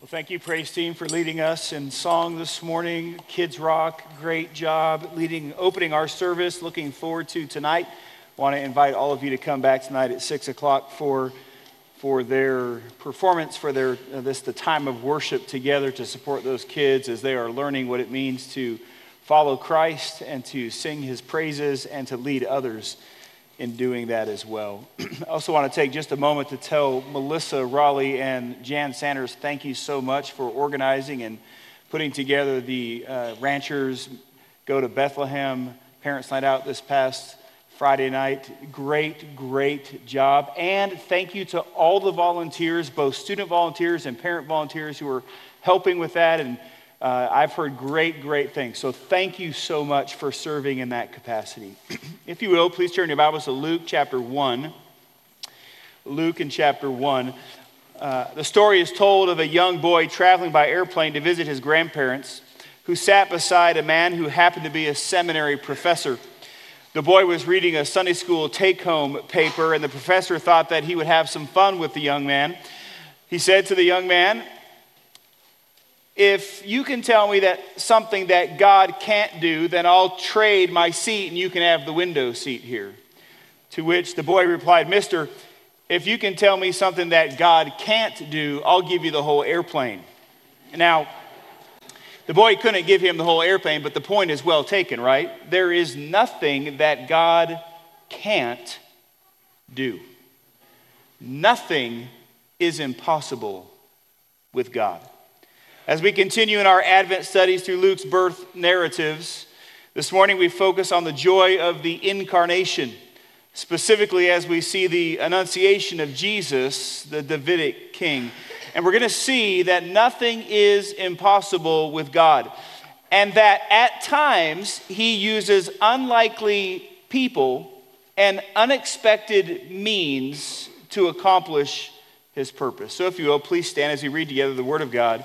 Well, thank you, praise team, for leading us in song this morning. Kids Rock, great job leading, opening our service. Looking forward to tonight. Want to invite all of you to come back tonight at six o'clock for for their performance, for their uh, this the time of worship together to support those kids as they are learning what it means to follow Christ and to sing His praises and to lead others in doing that as well. I also want to take just a moment to tell Melissa Raleigh and Jan Sanders thank you so much for organizing and putting together the uh, Ranchers Go to Bethlehem Parents Night Out this past Friday night. Great, great job. And thank you to all the volunteers, both student volunteers and parent volunteers who are helping with that and uh, I've heard great, great things. So thank you so much for serving in that capacity. if you will, please turn your Bibles to Luke chapter 1. Luke in chapter 1. Uh, the story is told of a young boy traveling by airplane to visit his grandparents who sat beside a man who happened to be a seminary professor. The boy was reading a Sunday school take home paper, and the professor thought that he would have some fun with the young man. He said to the young man, if you can tell me that something that God can't do, then I'll trade my seat and you can have the window seat here. To which the boy replied, Mister, if you can tell me something that God can't do, I'll give you the whole airplane. Now, the boy couldn't give him the whole airplane, but the point is well taken, right? There is nothing that God can't do. Nothing is impossible with God. As we continue in our Advent studies through Luke's birth narratives, this morning we focus on the joy of the incarnation, specifically as we see the annunciation of Jesus, the Davidic king. And we're going to see that nothing is impossible with God, and that at times he uses unlikely people and unexpected means to accomplish his purpose. So, if you will, please stand as we read together the Word of God.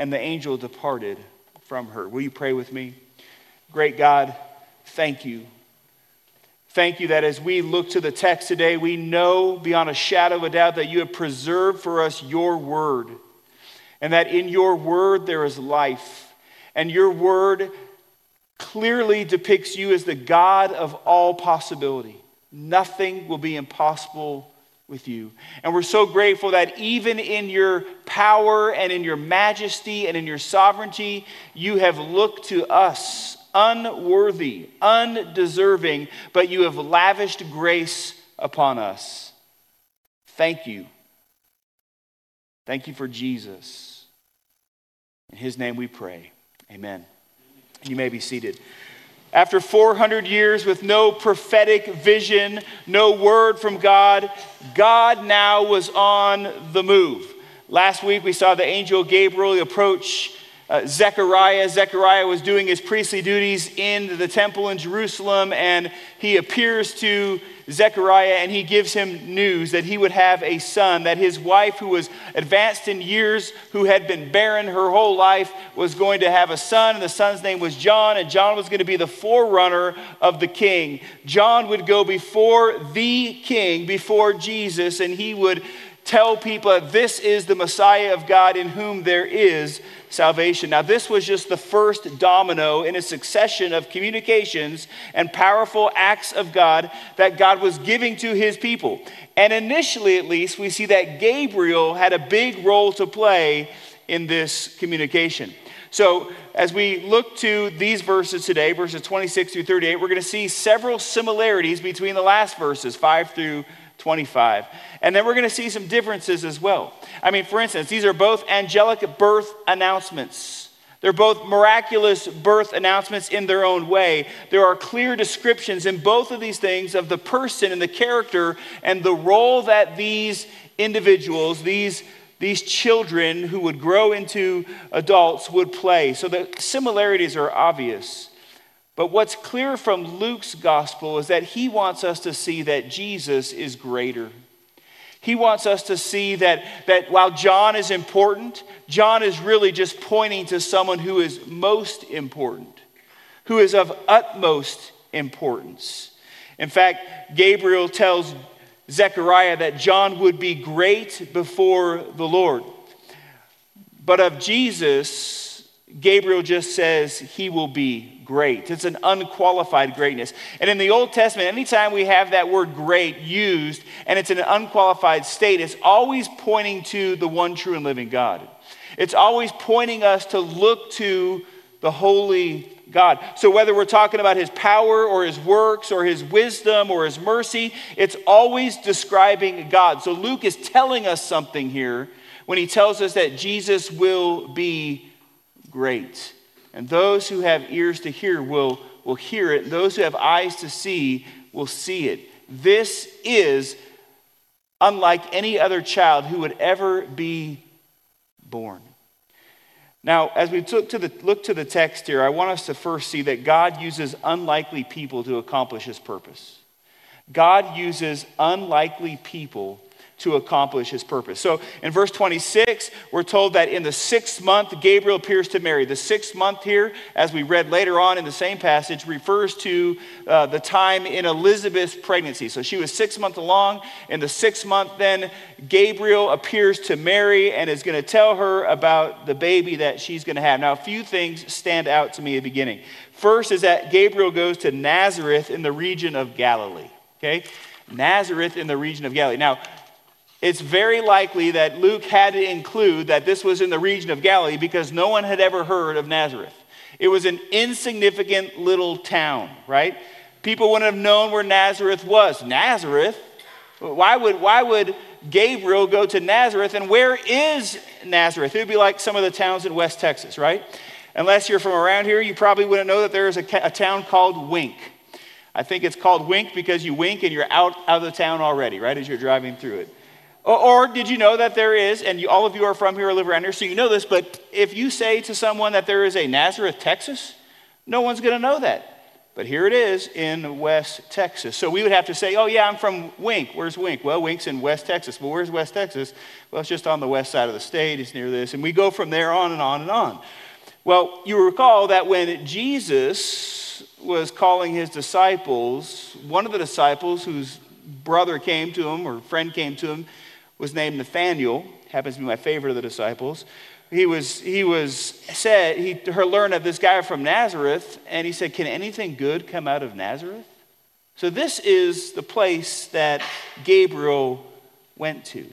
and the angel departed from her. Will you pray with me? Great God, thank you. Thank you that as we look to the text today, we know beyond a shadow of a doubt that you have preserved for us your word, and that in your word there is life, and your word clearly depicts you as the God of all possibility. Nothing will be impossible with you. And we're so grateful that even in your power and in your majesty and in your sovereignty, you have looked to us, unworthy, undeserving, but you have lavished grace upon us. Thank you. Thank you for Jesus. In his name we pray. Amen. You may be seated. After 400 years with no prophetic vision, no word from God, God now was on the move. Last week we saw the angel Gabriel approach uh, Zechariah. Zechariah was doing his priestly duties in the temple in Jerusalem, and he appears to Zechariah and he gives him news that he would have a son, that his wife, who was advanced in years, who had been barren her whole life, was going to have a son, and the son's name was John, and John was going to be the forerunner of the king. John would go before the king, before Jesus, and he would tell people this is the Messiah of God in whom there is salvation. Now, this was just the first domino in a succession of communications and powerful acts of God that God was giving to his people. And initially, at least, we see that Gabriel had a big role to play in this communication. So, as we look to these verses today, verses 26 through 38, we're going to see several similarities between the last verses, 5 through 25. And then we're going to see some differences as well. I mean, for instance, these are both angelic birth announcements. They're both miraculous birth announcements in their own way. There are clear descriptions in both of these things of the person and the character and the role that these individuals, these, these children who would grow into adults, would play. So the similarities are obvious. But what's clear from Luke's gospel is that he wants us to see that Jesus is greater. He wants us to see that, that while John is important, John is really just pointing to someone who is most important, who is of utmost importance. In fact, Gabriel tells Zechariah that John would be great before the Lord. But of Jesus, Gabriel just says he will be great. It's an unqualified greatness. And in the Old Testament, anytime we have that word great used and it's in an unqualified state, it's always pointing to the one true and living God. It's always pointing us to look to the holy God. So, whether we're talking about his power or his works or his wisdom or his mercy, it's always describing God. So, Luke is telling us something here when he tells us that Jesus will be great. And those who have ears to hear will, will hear it. Those who have eyes to see will see it. This is unlike any other child who would ever be born. Now, as we look to, the, look to the text here, I want us to first see that God uses unlikely people to accomplish his purpose. God uses unlikely people to accomplish his purpose. So in verse 26, we're told that in the sixth month, Gabriel appears to Mary. The sixth month here, as we read later on in the same passage, refers to uh, the time in Elizabeth's pregnancy. So she was six months along. In the sixth month, then, Gabriel appears to Mary and is going to tell her about the baby that she's going to have. Now, a few things stand out to me at the beginning. First is that Gabriel goes to Nazareth in the region of Galilee. Okay? Nazareth in the region of Galilee. Now, it's very likely that Luke had to include that this was in the region of Galilee because no one had ever heard of Nazareth. It was an insignificant little town, right? People wouldn't have known where Nazareth was. Nazareth? Why would, why would Gabriel go to Nazareth? And where is Nazareth? It would be like some of the towns in West Texas, right? Unless you're from around here, you probably wouldn't know that there is a, a town called Wink. I think it's called Wink because you wink and you're out, out of the town already, right, as you're driving through it. Or, or, did you know that there is, and you, all of you are from here or live around here, so you know this, but if you say to someone that there is a Nazareth, Texas, no one's going to know that. But here it is in West Texas. So we would have to say, oh, yeah, I'm from Wink. Where's Wink? Well, Wink's in West Texas. Well, where's West Texas? Well, it's just on the west side of the state. It's near this. And we go from there on and on and on. Well, you recall that when Jesus was calling his disciples, one of the disciples whose brother came to him or friend came to him was named Nathaniel, happens to be my favorite of the disciples. He was, he was said, he her learned of this guy from Nazareth, and he said, Can anything good come out of Nazareth? So this is the place that Gabriel went to.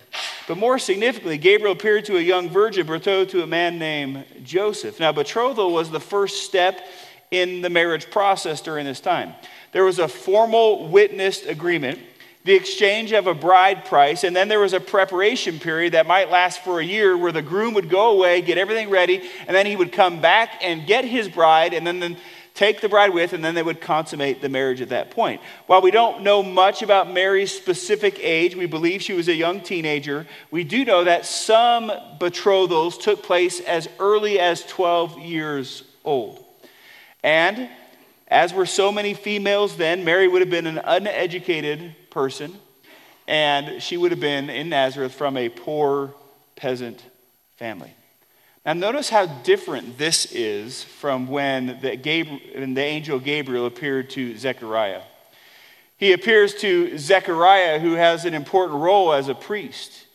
But more significantly, Gabriel appeared to a young virgin betrothed to a man named Joseph. Now, betrothal was the first step in the marriage process during this time. There was a formal witnessed agreement the exchange of a bride price, and then there was a preparation period that might last for a year where the groom would go away, get everything ready, and then he would come back and get his bride, and then take the bride with, and then they would consummate the marriage at that point. While we don't know much about Mary's specific age, we believe she was a young teenager. We do know that some betrothals took place as early as 12 years old. And as were so many females then, Mary would have been an uneducated person, and she would have been in Nazareth from a poor peasant family. Now, notice how different this is from when the, Gabriel, the angel Gabriel appeared to Zechariah. He appears to Zechariah, who has an important role as a priest.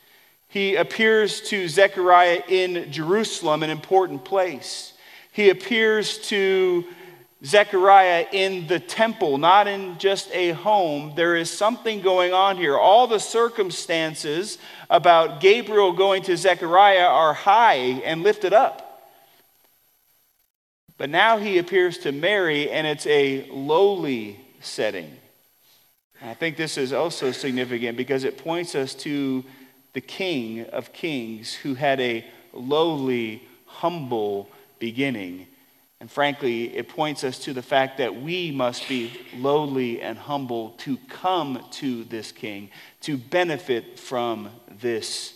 He appears to Zechariah in Jerusalem, an important place. He appears to Zechariah in the temple, not in just a home. There is something going on here. All the circumstances about Gabriel going to Zechariah are high and lifted up. But now he appears to Mary, and it's a lowly setting. I think this is also significant because it points us to the King of Kings who had a lowly, humble beginning and frankly, it points us to the fact that we must be lowly and humble to come to this king, to benefit from this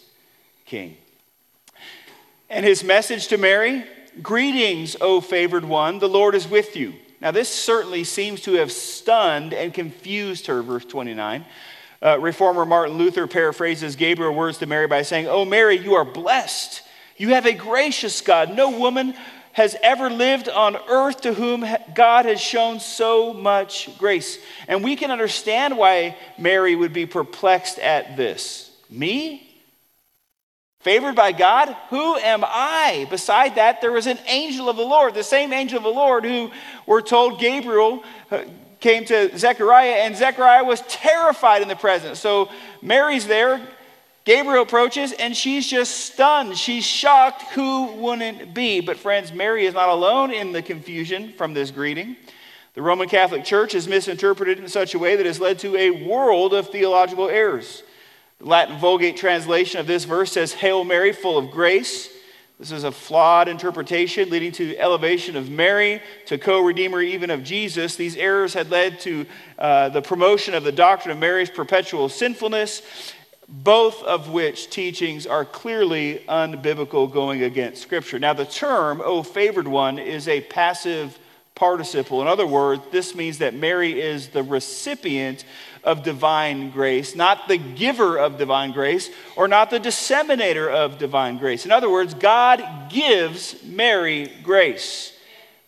king. And his message to Mary Greetings, O favored one, the Lord is with you. Now, this certainly seems to have stunned and confused her, verse 29. Uh, Reformer Martin Luther paraphrases Gabriel's words to Mary by saying, Oh, Mary, you are blessed. You have a gracious God. No woman has ever lived on earth to whom God has shown so much grace. And we can understand why Mary would be perplexed at this. Me? Favored by God? Who am I? Beside that, there was an angel of the Lord, the same angel of the Lord who we're told Gabriel uh, came to Zechariah, and Zechariah was terrified in the presence. So Mary's there. Gabriel approaches and she's just stunned. She's shocked. Who wouldn't be? But, friends, Mary is not alone in the confusion from this greeting. The Roman Catholic Church has misinterpreted it in such a way that has led to a world of theological errors. The Latin Vulgate translation of this verse says, Hail Mary, full of grace. This is a flawed interpretation leading to elevation of Mary to co redeemer even of Jesus. These errors had led to uh, the promotion of the doctrine of Mary's perpetual sinfulness both of which teachings are clearly unbiblical, going against Scripture. Now, the term, oh, favored one, is a passive participle. In other words, this means that Mary is the recipient of divine grace, not the giver of divine grace, or not the disseminator of divine grace. In other words, God gives Mary grace.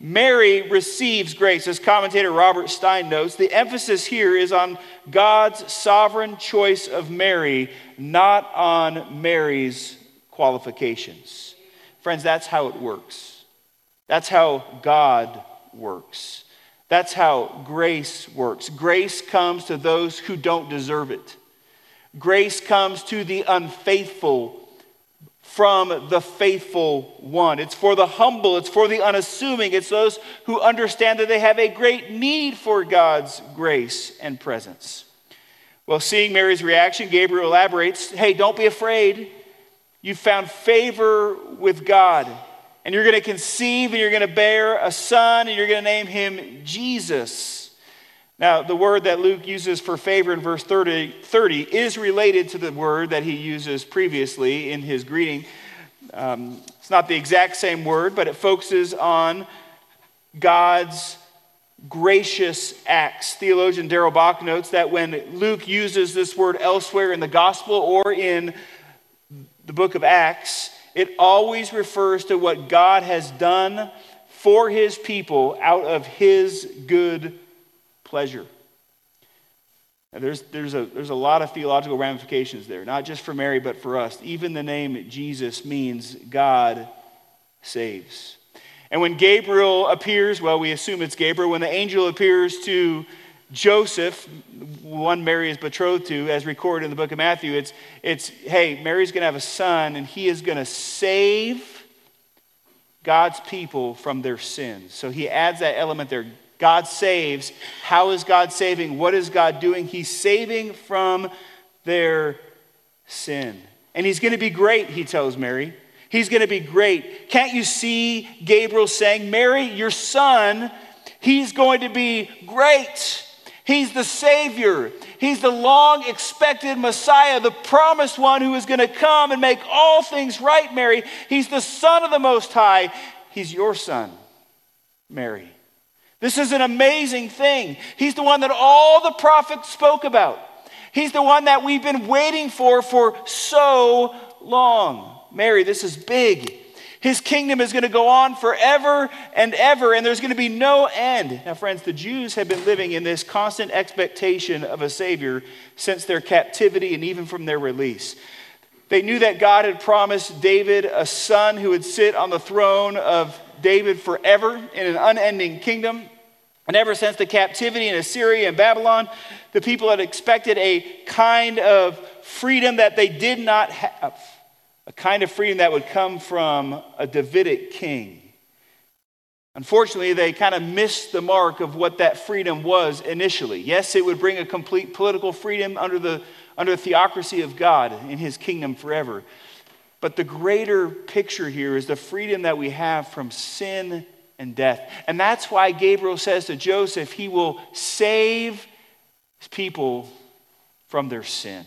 Mary receives grace. As commentator Robert Stein notes, the emphasis here is on God's sovereign choice of Mary, not on Mary's qualifications. Friends, that's how it works. That's how God works. That's how grace works. Grace comes to those who don't deserve it. Grace comes to the unfaithful from the faithful one. It's for the humble, it's for the unassuming, it's those who understand that they have a great need for God's grace and presence. Well, seeing Mary's reaction, Gabriel elaborates hey, don't be afraid. You found favor with God, and you're going to conceive and you're going to bear a son, and you're going to name him Jesus. Now, the word that Luke uses for favor in verse 30, 30 is related to the word that he uses previously in his greeting. Um, it's not the exact same word, but it focuses on God's gracious acts. Theologian Darrell Bock notes that when Luke uses this word elsewhere in the gospel or in the book of Acts, it always refers to what God has done for his people out of his good pleasure. There's, there's, a, there's a lot of theological ramifications there, not just for Mary, but for us. Even the name Jesus means God saves. And when Gabriel appears, well, we assume it's Gabriel, when the angel appears to Joseph, one Mary is betrothed to, as recorded in the book of Matthew, it's, it's hey, Mary's going to have a son, and he is going to save God's people from their sins. So he adds that element there. God saves. How is God saving? What is God doing? He's saving from their sin. And he's going to be great, he tells Mary. He's going to be great. Can't you see Gabriel saying, Mary, your son, He's going to be great. He's the Savior. He's the long expected Messiah, the promised one who is going to come and make all things right, Mary. He's the Son of the Most High. He's your son, Mary. This is an amazing thing. He's the one that all the prophets spoke about. He's the one that we've been waiting for for so long. Mary, this is big. His kingdom is going to go on forever and ever, and there's going to be no end. Now, friends, the Jews have been living in this constant expectation of a Savior since their captivity and even from their release. They knew that God had promised David a son who would sit on the throne of David forever in an unending kingdom. And ever since the captivity in Assyria and Babylon, the people had expected a kind of freedom that they did not have a kind of freedom that would come from a Davidic king. Unfortunately, they kind of missed the mark of what that freedom was initially. Yes, it would bring a complete political freedom under the, under the theocracy of God in his kingdom forever. But the greater picture here is the freedom that we have from sin and death. And that's why Gabriel says to Joseph, he will save his people from their sin.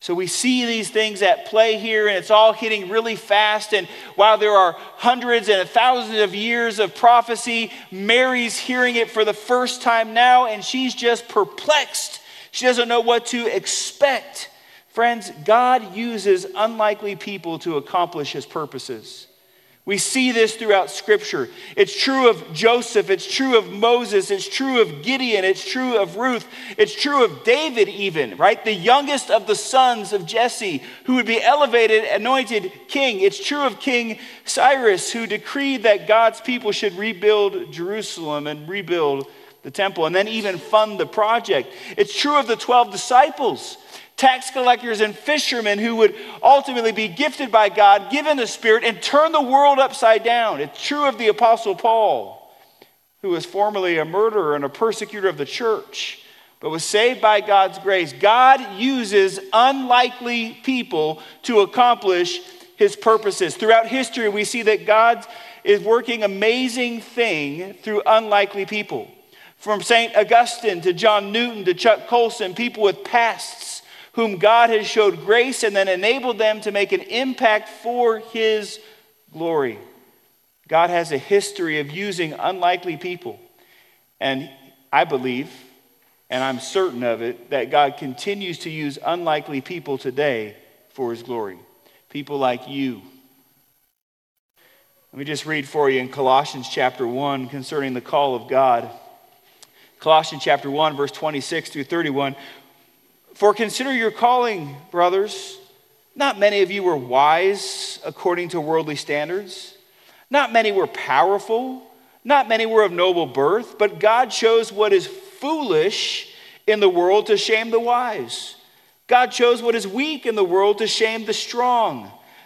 So we see these things at play here, and it's all hitting really fast. And while there are hundreds and thousands of years of prophecy, Mary's hearing it for the first time now, and she's just perplexed. She doesn't know what to expect. Friends, God uses unlikely people to accomplish his purposes. We see this throughout Scripture. It's true of Joseph, it's true of Moses, it's true of Gideon, it's true of Ruth, it's true of David, even, right? The youngest of the sons of Jesse, who would be elevated, anointed king. It's true of King Cyrus, who decreed that God's people should rebuild Jerusalem and rebuild the temple, and then even fund the project. It's true of the 12 disciples tax collectors and fishermen who would ultimately be gifted by God, given the Spirit, and turn the world upside down. It's true of the Apostle Paul, who was formerly a murderer and a persecutor of the church, but was saved by God's grace. God uses unlikely people to accomplish his purposes. Throughout history, we see that God is working amazing thing through unlikely people. From St. Augustine to John Newton to Chuck Colson, people with pasts whom God has showed grace and then enabled them to make an impact for his glory. God has a history of using unlikely people. And I believe, and I'm certain of it, that God continues to use unlikely people today for his glory. People like you. Let me just read for you in Colossians chapter 1 concerning the call of God. Colossians chapter 1, verse 26 through 31. For consider your calling, brothers. Not many of you were wise according to worldly standards. Not many were powerful. Not many were of noble birth. But God chose what is foolish in the world to shame the wise. God chose what is weak in the world to shame the strong.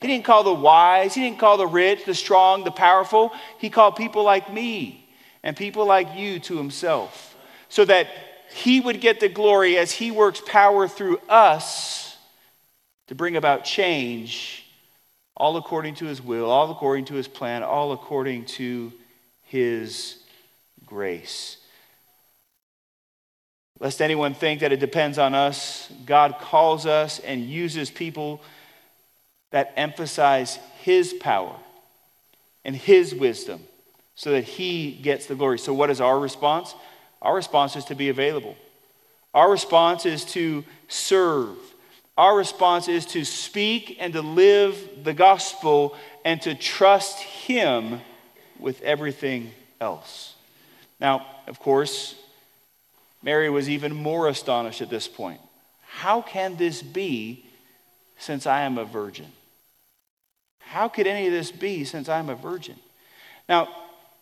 He didn't call the wise, he didn't call the rich, the strong, the powerful. He called people like me and people like you to himself so that he would get the glory as he works power through us to bring about change, all according to his will, all according to his plan, all according to his grace. Lest anyone think that it depends on us, God calls us and uses people that emphasize His power and His wisdom so that He gets the glory. So, what is our response? Our response is to be available. Our response is to serve. Our response is to speak and to live the gospel and to trust Him with everything else. Now, of course, Mary was even more astonished at this point. How can this be since I am a virgin? How could any of this be since I'm a virgin? Now,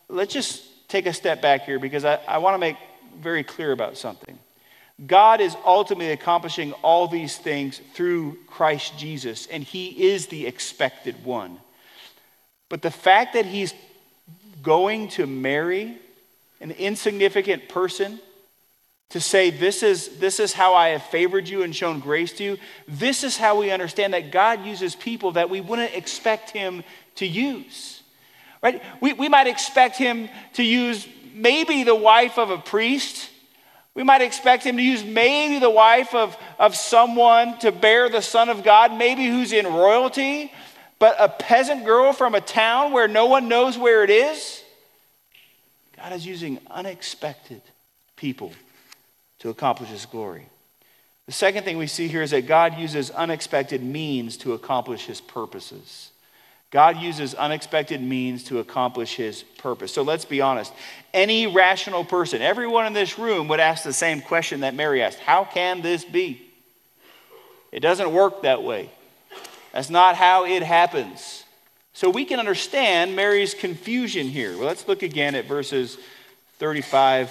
let's just take a step back here because I, I want to make very clear about something. God is ultimately accomplishing all these things through Christ Jesus, and He is the expected one. But the fact that He's going to marry an insignificant person to say, this is, this is how I have favored you and shown grace to you, this is how we understand that God uses people that we wouldn't expect Him to use. Right? We, we might expect Him to use maybe the wife of a priest we might expect him to use maybe the wife of, of someone to bear the Son of God, maybe who's in royalty, but a peasant girl from a town where no one knows where it is. God is using unexpected people to accomplish his glory. The second thing we see here is that God uses unexpected means to accomplish his purposes. God uses unexpected means to accomplish his purpose. So let's be honest. Any rational person, everyone in this room would ask the same question that Mary asked How can this be? It doesn't work that way. That's not how it happens. So we can understand Mary's confusion here. Well, let's look again at verses 35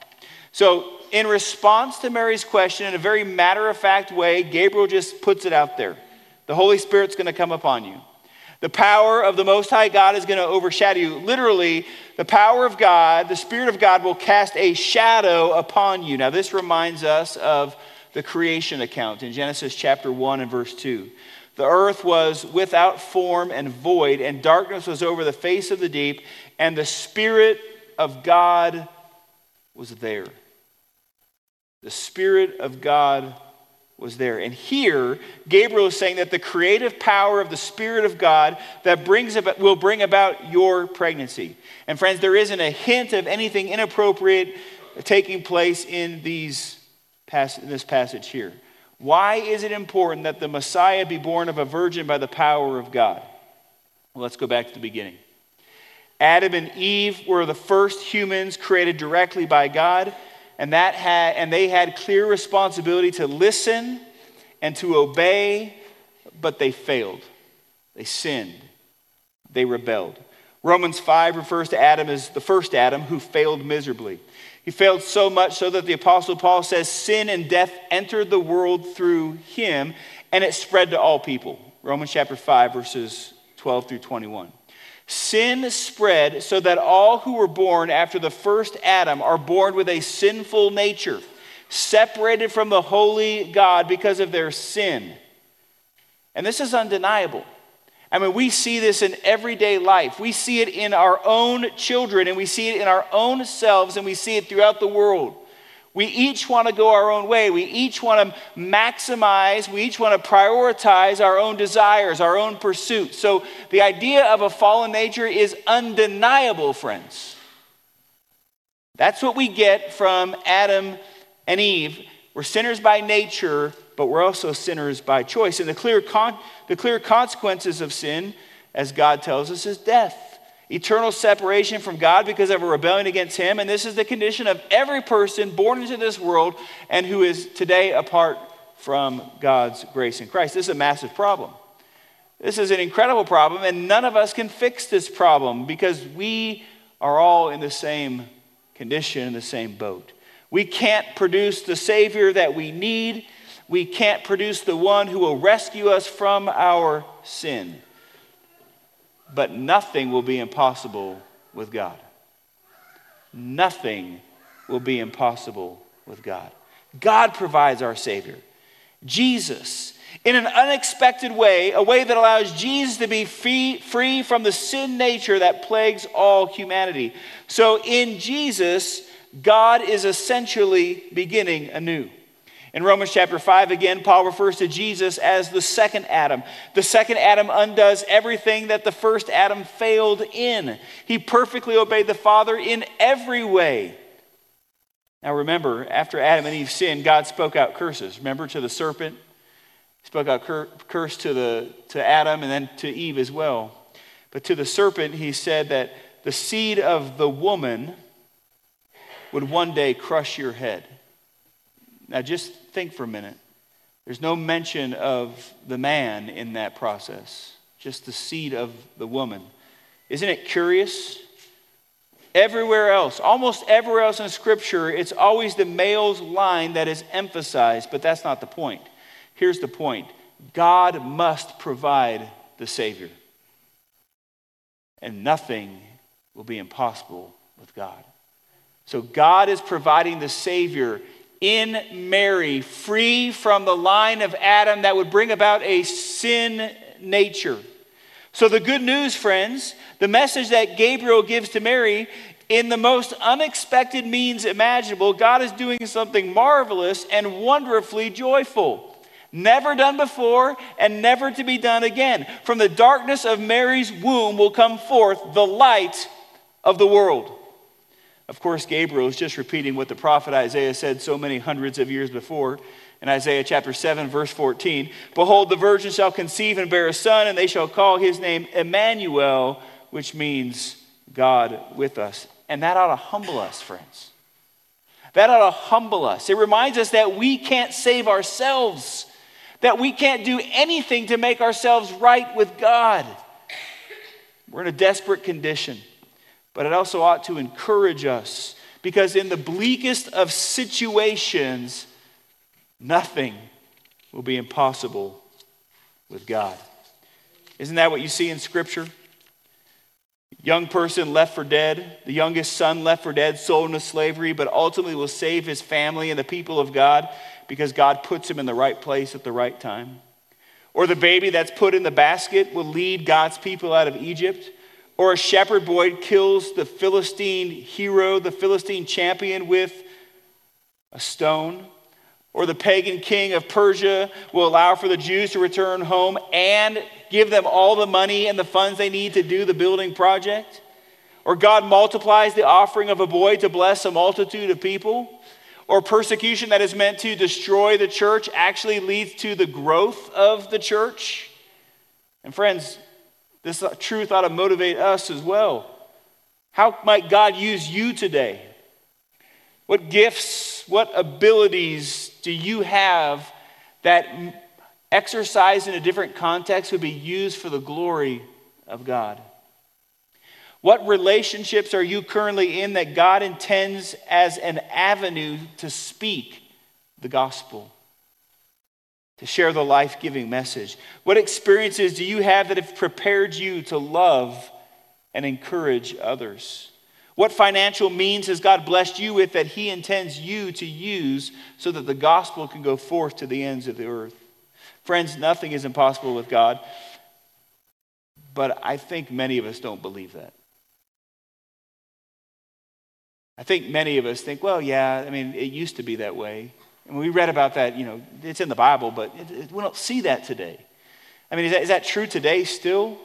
So, in response to Mary's question, in a very matter of fact way, Gabriel just puts it out there. The Holy Spirit's going to come upon you. The power of the Most High God is going to overshadow you. Literally, the power of God, the Spirit of God will cast a shadow upon you. Now, this reminds us of the creation account in Genesis chapter 1 and verse 2. The earth was without form and void, and darkness was over the face of the deep, and the Spirit of God was there. The Spirit of God was there. And here, Gabriel is saying that the creative power of the Spirit of God that brings about, will bring about your pregnancy. And friends, there isn't a hint of anything inappropriate taking place in, these, in this passage here. Why is it important that the Messiah be born of a virgin by the power of God? Well, let's go back to the beginning. Adam and Eve were the first humans created directly by God and that had and they had clear responsibility to listen and to obey but they failed. They sinned. They rebelled. Romans 5 refers to adam as the first adam who failed miserably. He failed so much so that the apostle paul says sin and death entered the world through him and it spread to all people. Romans chapter 5 verses 12 through 21 Sin spread so that all who were born after the first Adam are born with a sinful nature, separated from the holy God because of their sin. And this is undeniable. I mean, we see this in everyday life. We see it in our own children, and we see it in our own selves, and we see it throughout the world. We each want to go our own way. We each want to maximize, we each want to prioritize our own desires, our own pursuits. So the idea of a fallen nature is undeniable, friends. That's what we get from Adam and Eve. We're sinners by nature, but we're also sinners by choice. And the clear, con- the clear consequences of sin, as God tells us, is death eternal separation from God because of a rebellion against Him. And this is the condition of every person born into this world and who is today apart from God's grace in Christ. This is a massive problem. This is an incredible problem, and none of us can fix this problem because we are all in the same condition, in the same boat. We can't produce the Savior that we need. We can't produce the one who will rescue us from our sin but nothing will be impossible with God. Nothing will be impossible with God. God provides our Savior. Jesus, in an unexpected way, a way that allows Jesus to be free, free from the sin nature that plagues all humanity. So in Jesus, God is essentially beginning anew. In Romans chapter 5, again, Paul refers to Jesus as the second Adam. The second Adam undoes everything that the first Adam failed in. He perfectly obeyed the Father in every way. Now remember, after Adam and Eve sinned, God spoke out curses. Remember to the serpent? He spoke out cur- curse to, the, to Adam and then to Eve as well. But to the serpent, he said that the seed of the woman would one day crush your head. Now just think for a minute. There's no mention of the man in that process, just the seed of the woman. Isn't it curious? Everywhere else, almost everywhere else in Scripture, it's always the male's line that is emphasized, but that's not the point. Here's the point God must provide the Savior, and nothing will be impossible with God. So, God is providing the Savior in Mary, free from the line of Adam that would bring about a sin nature. So, the good news, friends, the message that Gabriel gives to Mary, in the most unexpected means imaginable, God is doing something marvelous and wonderfully joyful. Never done before and never to be done again. From the darkness of Mary's womb will come forth the light of the world. Of course, Gabriel is just repeating what the prophet Isaiah said so many hundreds of years before in Isaiah chapter 7, verse 14 Behold, the virgin shall conceive and bear a son, and they shall call his name Emmanuel, which means God with us. And that ought to humble us, friends. That ought to humble us. It reminds us that we can't save ourselves, that we can't do anything to make ourselves right with God. We're in a desperate condition. But it also ought to encourage us because in the bleakest of situations, nothing will be impossible with God. Isn't that what you see in Scripture? Young person left for dead, the youngest son left for dead, sold into slavery, but ultimately will save his family and the people of God because God puts him in the right place at the right time. Or the baby that's put in the basket will lead God's people out of Egypt. Or a shepherd boy kills the Philistine hero, the Philistine champion, with a stone. Or the pagan king of Persia will allow for the Jews to return home and give them all the money and the funds they need to do the building project. Or God multiplies the offering of a boy to bless a multitude of people. Or persecution that is meant to destroy the church actually leads to the growth of the church. And friends, this truth ought to motivate us as well. How might God use you today? What gifts, what abilities do you have that exercised in a different context would be used for the glory of God? What relationships are you currently in that God intends as an avenue to speak the gospel? To share the life giving message? What experiences do you have that have prepared you to love and encourage others? What financial means has God blessed you with that He intends you to use so that the gospel can go forth to the ends of the earth? Friends, nothing is impossible with God, but I think many of us don't believe that. I think many of us think, well, yeah, I mean, it used to be that way. And we read about that, you know, it's in the Bible, but it, it, we don't see that today. I mean, is that, is that true today still?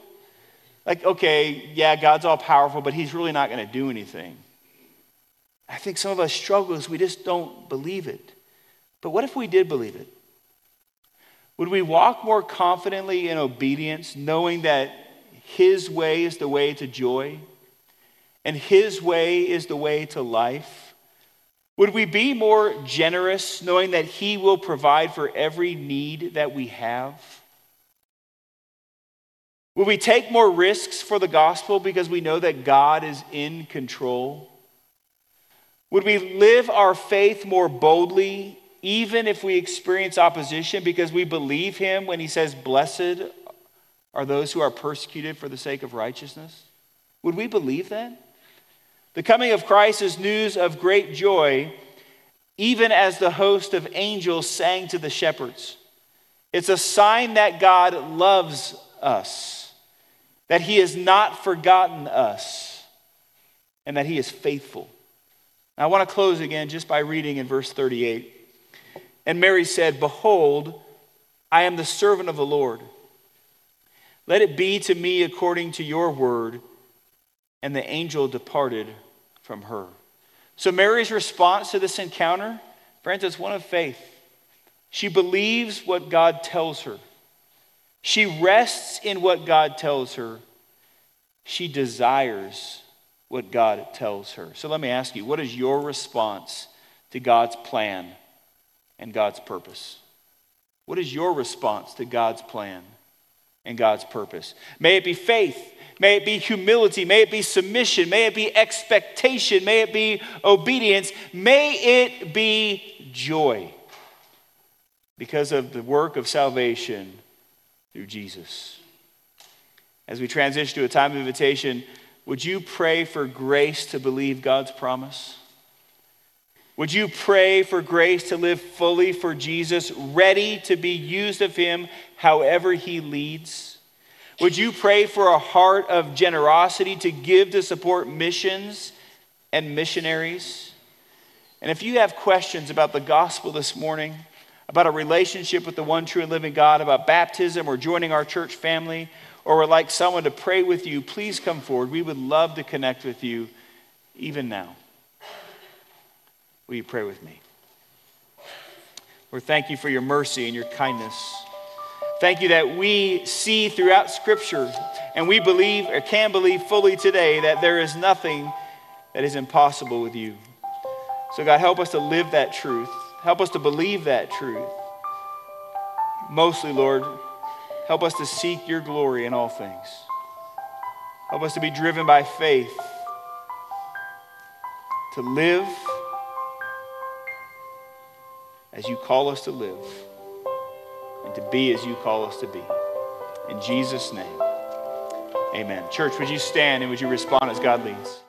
Like, okay, yeah, God's all powerful, but he's really not going to do anything. I think some of us struggle because we just don't believe it. But what if we did believe it? Would we walk more confidently in obedience, knowing that his way is the way to joy and his way is the way to life? Would we be more generous knowing that He will provide for every need that we have? Would we take more risks for the gospel because we know that God is in control? Would we live our faith more boldly even if we experience opposition because we believe Him when He says, Blessed are those who are persecuted for the sake of righteousness? Would we believe that? The coming of Christ is news of great joy, even as the host of angels sang to the shepherds. It's a sign that God loves us, that He has not forgotten us, and that He is faithful. Now, I want to close again just by reading in verse 38. And Mary said, Behold, I am the servant of the Lord. Let it be to me according to your word. And the angel departed from her. So, Mary's response to this encounter, friends, is one of faith. She believes what God tells her, she rests in what God tells her, she desires what God tells her. So, let me ask you what is your response to God's plan and God's purpose? What is your response to God's plan and God's purpose? May it be faith. May it be humility. May it be submission. May it be expectation. May it be obedience. May it be joy because of the work of salvation through Jesus. As we transition to a time of invitation, would you pray for grace to believe God's promise? Would you pray for grace to live fully for Jesus, ready to be used of Him however He leads? Would you pray for a heart of generosity to give to support missions and missionaries? And if you have questions about the gospel this morning, about a relationship with the one true and living God, about baptism or joining our church family, or would like someone to pray with you, please come forward. We would love to connect with you even now. Will you pray with me? Lord, thank you for your mercy and your kindness. Thank you that we see throughout Scripture and we believe or can believe fully today that there is nothing that is impossible with you. So, God, help us to live that truth. Help us to believe that truth. Mostly, Lord, help us to seek your glory in all things. Help us to be driven by faith, to live as you call us to live and to be as you call us to be. In Jesus' name, amen. Church, would you stand and would you respond as God leads?